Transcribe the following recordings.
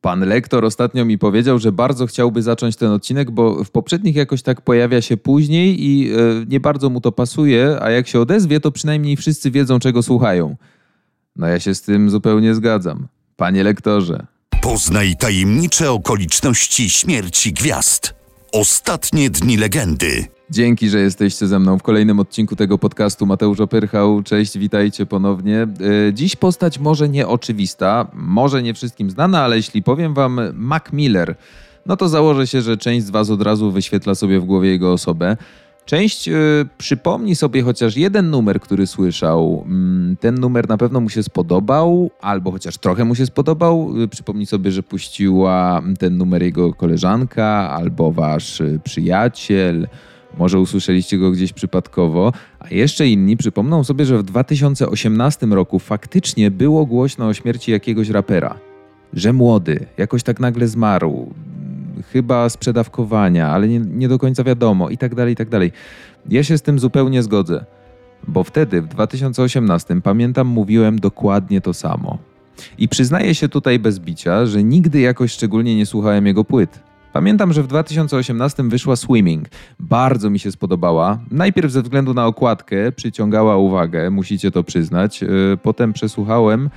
Pan lektor ostatnio mi powiedział, że bardzo chciałby zacząć ten odcinek, bo w poprzednich jakoś tak pojawia się później i e, nie bardzo mu to pasuje, a jak się odezwie, to przynajmniej wszyscy wiedzą, czego słuchają. No ja się z tym zupełnie zgadzam. Panie lektorze. Poznaj tajemnicze okoliczności śmierci gwiazd. Ostatnie dni legendy. Dzięki, że jesteście ze mną w kolejnym odcinku tego podcastu. Mateusz Opyrchał, cześć, witajcie ponownie. E, Dziś postać może nieoczywista, może nie wszystkim znana, ale jeśli powiem wam Mac Miller, no to założę się, że część z was od razu wyświetla sobie w głowie jego osobę. Część y, przypomni sobie chociaż jeden numer, który słyszał. Mm, ten numer na pewno mu się spodobał, albo chociaż trochę mu się spodobał. Y, przypomni sobie, że puściła ten numer jego koleżanka, albo wasz przyjaciel. Może usłyszeliście go gdzieś przypadkowo, a jeszcze inni przypomną sobie, że w 2018 roku faktycznie było głośno o śmierci jakiegoś rapera. Że młody, jakoś tak nagle zmarł, chyba z przedawkowania, ale nie, nie do końca wiadomo i tak dalej, i tak dalej. Ja się z tym zupełnie zgodzę, bo wtedy, w 2018, pamiętam, mówiłem dokładnie to samo. I przyznaję się tutaj bez bicia, że nigdy jakoś szczególnie nie słuchałem jego płyt. Pamiętam, że w 2018 wyszła Swimming. Bardzo mi się spodobała. Najpierw ze względu na okładkę przyciągała uwagę, musicie to przyznać. Yy, Potem przesłuchałem.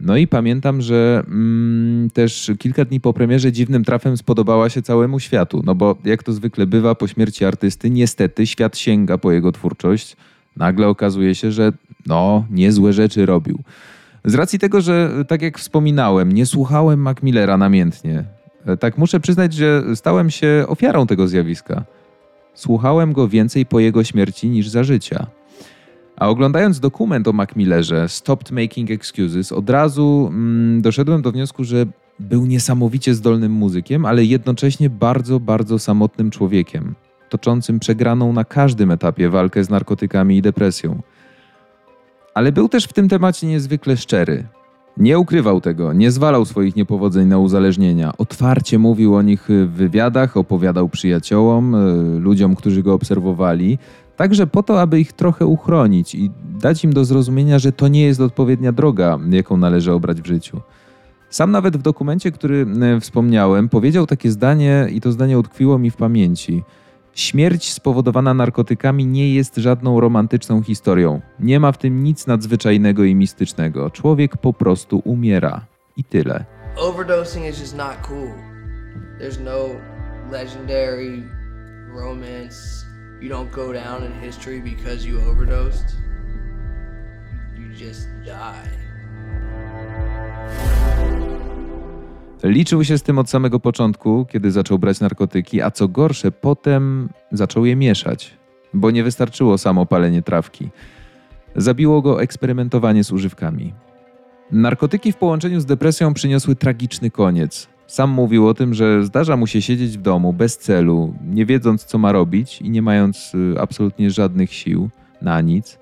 No i pamiętam, że mm, też kilka dni po premierze dziwnym trafem spodobała się całemu światu. No bo jak to zwykle bywa po śmierci artysty, niestety świat sięga po jego twórczość. Nagle okazuje się, że no, niezłe rzeczy robił. Z racji tego, że tak jak wspominałem, nie słuchałem Mac Millera namiętnie. Tak muszę przyznać, że stałem się ofiarą tego zjawiska. Słuchałem go więcej po jego śmierci niż za życia. A oglądając dokument o Mac Millerze, Stopped Making Excuses, od razu mm, doszedłem do wniosku, że był niesamowicie zdolnym muzykiem, ale jednocześnie bardzo, bardzo samotnym człowiekiem, toczącym przegraną na każdym etapie walkę z narkotykami i depresją. Ale był też w tym temacie niezwykle szczery. Nie ukrywał tego, nie zwalał swoich niepowodzeń na uzależnienia. Otwarcie mówił o nich w wywiadach, opowiadał przyjaciołom, y, ludziom, którzy go obserwowali, także po to, aby ich trochę uchronić i dać im do zrozumienia, że to nie jest odpowiednia droga, jaką należy obrać w życiu. Sam nawet w dokumencie, który y, wspomniałem, powiedział takie zdanie, i to zdanie utkwiło mi w pamięci. Śmierć spowodowana narkotykami nie jest żadną romantyczną historią. Nie ma w tym nic nadzwyczajnego i mistycznego. Człowiek po prostu umiera. I tyle. overdosing is just not cool. There's no legendary romance. You don't go down in history because you overdosed. You just die. Liczył się z tym od samego początku, kiedy zaczął brać narkotyki, a co gorsze, potem zaczął je mieszać, bo nie wystarczyło samo palenie trawki. Zabiło go eksperymentowanie z używkami. Narkotyki w połączeniu z depresją przyniosły tragiczny koniec. Sam mówił o tym, że zdarza mu się siedzieć w domu bez celu, nie wiedząc co ma robić i nie mając y, absolutnie żadnych sił na nic.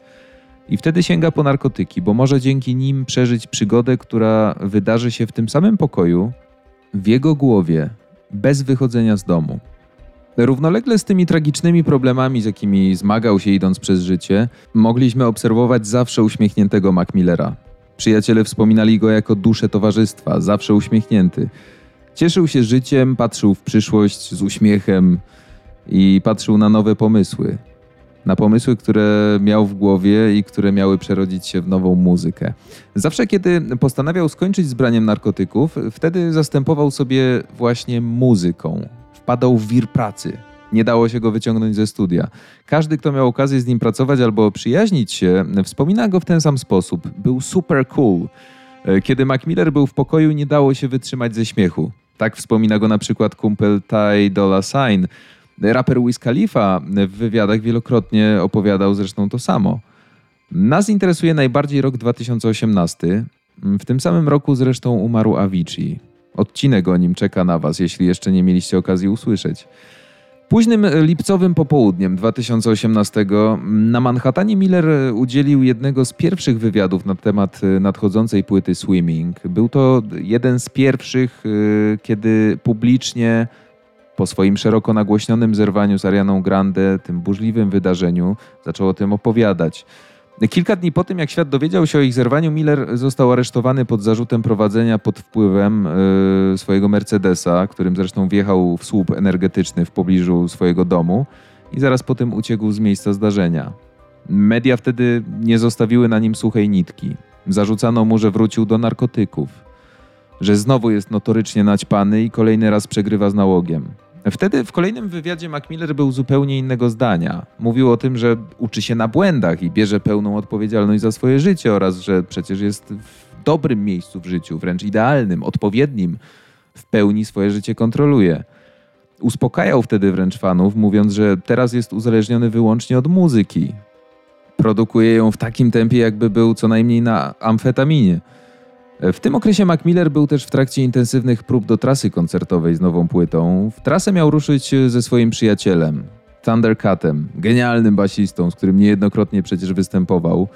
I wtedy sięga po narkotyki, bo może dzięki nim przeżyć przygodę, która wydarzy się w tym samym pokoju, w jego głowie, bez wychodzenia z domu. Równolegle z tymi tragicznymi problemami, z jakimi zmagał się idąc przez życie, mogliśmy obserwować zawsze uśmiechniętego Mac Millera. Przyjaciele wspominali go jako duszę towarzystwa, zawsze uśmiechnięty. Cieszył się życiem, patrzył w przyszłość z uśmiechem i patrzył na nowe pomysły. Na pomysły, które miał w głowie i które miały przerodzić się w nową muzykę. Zawsze, kiedy postanawiał skończyć z braniem narkotyków, wtedy zastępował sobie właśnie muzyką. Wpadał w wir pracy. Nie dało się go wyciągnąć ze studia. Każdy, kto miał okazję z nim pracować albo przyjaźnić się, wspomina go w ten sam sposób. Był super cool. Kiedy Mac Miller był w pokoju, nie dało się wytrzymać ze śmiechu. Tak wspomina go na przykład kumpel Ty Dolla Sign. Raper Wiz Khalifa w wywiadach wielokrotnie opowiadał zresztą to samo. Nas interesuje najbardziej rok 2018. W tym samym roku zresztą umarł Avicii. Odcinek o nim czeka na Was, jeśli jeszcze nie mieliście okazji usłyszeć. Późnym lipcowym popołudniem 2018 na Manhattanie Miller udzielił jednego z pierwszych wywiadów na temat nadchodzącej płyty Swimming. Był to jeden z pierwszych, y, kiedy publicznie po swoim szeroko nagłośnionym zerwaniu z Arianą Grande, tym burzliwym wydarzeniu, zaczął o tym opowiadać. Kilka dni po tym, jak świat dowiedział się o ich zerwaniu, Miller został aresztowany pod zarzutem prowadzenia pod wpływem yy, swojego Mercedesa, którym zresztą wjechał w słup energetyczny w pobliżu swojego domu i zaraz potem uciekł z miejsca zdarzenia. Media wtedy nie zostawiły na nim suchej nitki. Zarzucano mu, że wrócił do narkotyków, że znowu jest notorycznie naćpany i kolejny raz przegrywa z nałogiem. Wtedy w kolejnym wywiadzie Macmillan był zupełnie innego zdania. Mówił o tym, że uczy się na błędach i bierze pełną odpowiedzialność za swoje życie oraz że przecież jest w dobrym miejscu w życiu, wręcz idealnym, odpowiednim, w pełni swoje życie kontroluje. Uspokajał wtedy wręcz fanów, mówiąc, że teraz jest uzależniony wyłącznie od muzyki. Produkuje ją w takim tempie, jakby był co najmniej na amfetaminie. W tym okresie Mac Miller był też w trakcie intensywnych prób do trasy koncertowej z nową płytą. W trasę miał ruszyć ze swoim przyjacielem, Thundercatem, genialnym basistą, z którym niejednokrotnie przecież występował.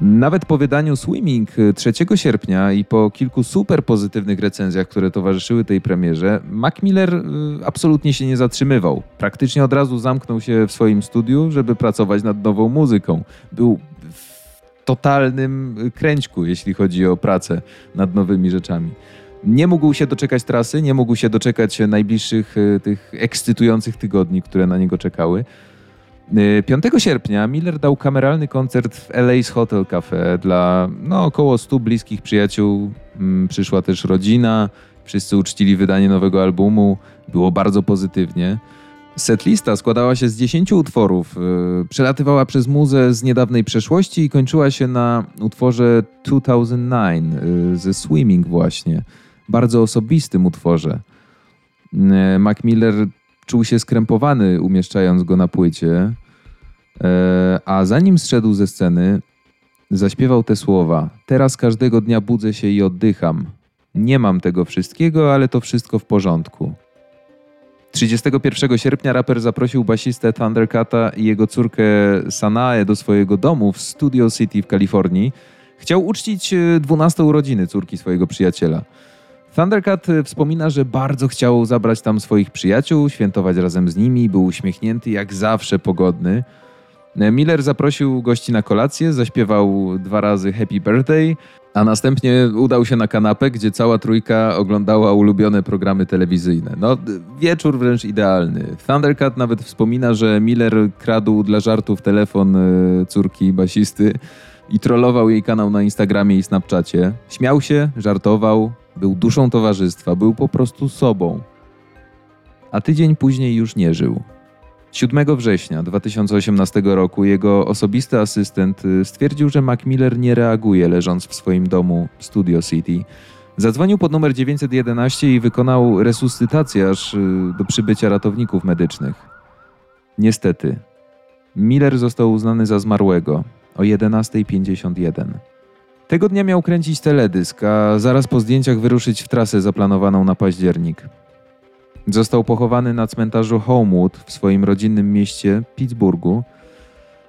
Nawet po wydaniu Swimming 3 sierpnia i po kilku super pozytywnych recenzjach, które towarzyszyły tej premierze, Mac Miller y, absolutnie się nie zatrzymywał. Praktycznie od razu zamknął się w swoim studiu, żeby pracować nad nową muzyką. Był totalnym kręćku, jeśli chodzi o pracę nad nowymi rzeczami. Nie mógł się doczekać trasy, nie mógł się doczekać najbliższych e, tych ekscytujących tygodni, które na niego czekały. 5 e, sierpnia Miller dał kameralny koncert w LA's Hotel Cafe dla no, około 100 bliskich przyjaciół. Mm, przyszła też rodzina, wszyscy uczcili wydanie nowego albumu, było bardzo pozytywnie. Setlista składała się z 10 utworów, yy, przelatywała przez muzę z niedawnej przeszłości i kończyła się na utworze 2009 yy, ze Swimming właśnie. Bardzo osobistym utworze. Yy, Mac Miller czuł się skrępowany umieszczając go na płycie, a zanim zszedł ze sceny, zaśpiewał te słowa. Teraz każdego dnia budzę się i oddycham. Nie mam tego wszystkiego, ale to wszystko w porządku. 31 sierpnia raper zaprosił basistę Thundercata i jego córkę Sanae do swojego domu w Studio City w Kalifornii. Chciał uczcić 12 e, urodziny córki swojego przyjaciela. Thundercat e, wspomina, że bardzo chciał zabrać tam swoich przyjaciół, świętować razem z nimi, był uśmiechnięty, jak zawsze pogodny. E, Miller zaprosił gości na kolację, zaśpiewał dwa razy Happy Birthday, a następnie udał się na kanapę, gdzie cała trójka oglądała ulubione programy telewizyjne. No, wieczór wręcz idealny. Thundercat nawet wspomina, że Miller kradł dla żartów telefon e, córki basisty i trollował jej kanał na Instagramie i Snapchacie. Śmiał się, żartował, był duszą towarzystwa, był po prostu sobą. A tydzień później już nie żył. 7 września 2018 roku jego osobisty asystent y, stwierdził, że Mac Miller nie reaguje leżąc w swoim domu Studio City. Zadzwonił pod numer 911 i wykonał resuscytację aż y, do przybycia ratowników medycznych. Niestety, Miller został uznany za zmarłego o 11.51. Tego dnia miał kręcić teledysk, a zaraz po zdjęciach wyruszyć w trasę zaplanowaną na październik. Został pochowany na cmentarzu Homewood w swoim rodzinnym mieście Pittsburghu,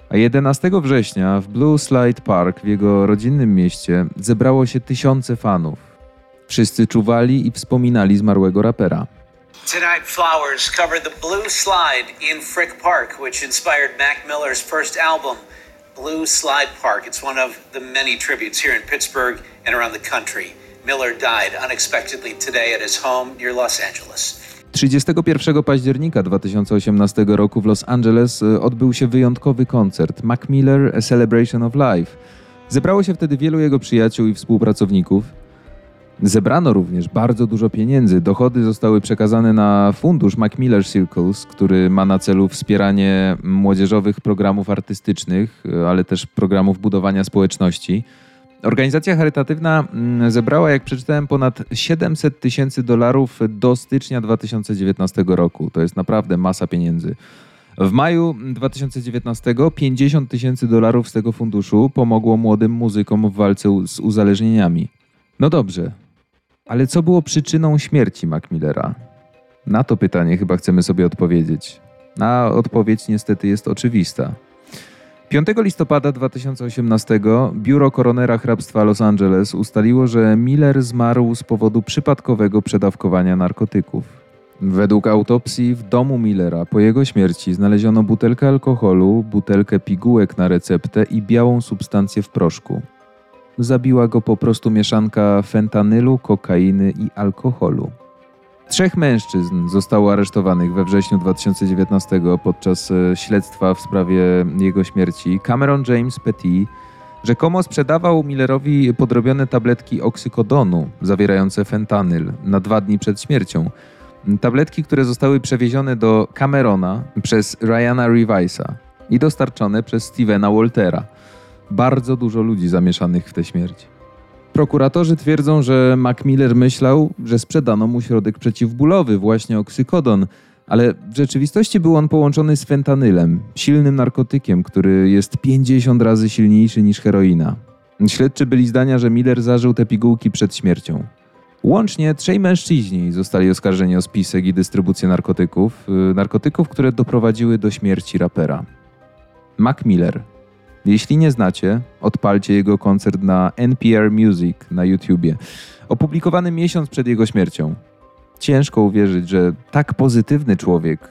a 11 września w Blue Slide Park w jego rodzinnym mieście zebrało się tysiące fanów. Wszyscy czuwali i wspominali zmarłego rapera. Tonight, Flowers covered the Blue Slide in Frick Park, which inspired Mac Miller's first album, Blue Slide Park. It's one of the many tributes here in Pittsburgh and around the country. Miller died unexpectedly today at his home near Los Angeles. 31 października 2018 roku w Los Angeles e, odbył się wyjątkowy koncert Mac Miller A Celebration of Life. Zebrało się wtedy wielu jego przyjaciół i współpracowników. Zebrano również bardzo dużo pieniędzy. Dochody zostały przekazane na fundusz Macmillan Circles, który ma na celu wspieranie młodzieżowych programów artystycznych, e, ale też programów budowania społeczności. Organizacja charytatywna mm, zebrała, jak przeczytałem, ponad 700 tysięcy dolarów do stycznia 2019 roku. To jest naprawdę masa pieniędzy. W maju 2019 50 tysięcy dolarów z tego funduszu pomogło młodym muzykom w walce z uzależnieniami. No dobrze, Ale co było przyczyną śmierci Macmillera? Na to pytanie chyba chcemy sobie odpowiedzieć. A odpowiedź niestety jest oczywista. 5 listopada 2018 biuro koronera hrabstwa Los Angeles ustaliło, że Miller zmarł z powodu przypadkowego przedawkowania narkotyków. Według autopsji w domu Millera po jego śmierci znaleziono butelkę alkoholu, butelkę pigułek na receptę i białą substancję w proszku. Zabiła go po prostu mieszanka fentanylu, kokainy i alkoholu. Trzech mężczyzn zostało aresztowanych we wrześniu 2019 podczas e, śledztwa w sprawie jego śmierci. Cameron James Petit rzekomo sprzedawał Millerowi podrobione tabletki oksykodonu zawierające fentanyl na dwa dni przed śmiercią. Tabletki, które zostały przewiezione do Camerona przez Ryana Revisa i dostarczone przez Stevena Waltera. Bardzo dużo ludzi zamieszanych w tę śmierć. Prokuratorzy twierdzą, że Macmillan myślał, że sprzedano mu środek przeciwbólowy, właśnie oksykodon, ale w rzeczywistości był on połączony z fentanylem, silnym narkotykiem, który jest 50 razy silniejszy niż heroina. Śledczy byli zdania, że Miller zażył te pigułki przed śmiercią. Łącznie trzej mężczyźni zostali oskarżeni o spisek i dystrybucję narkotyków, yy, narkotyków, które doprowadziły do śmierci rapera. Mac Miller. Jeśli nie znacie, odpalcie jego koncert na NPR Music na YouTubie, opublikowany miesiąc przed jego śmiercią. Ciężko uwierzyć, że tak pozytywny człowiek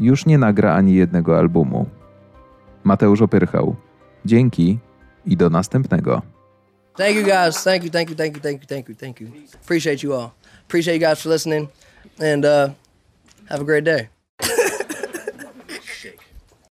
już nie nagra ani jednego albumu. Mateusz Opyrchał. Dzięki i do następnego. Thank you guys. Thank you, thank you, thank you, thank you, thank you, thank you. Appreciate you all. Appreciate you guys for listening. And uh, have a great day.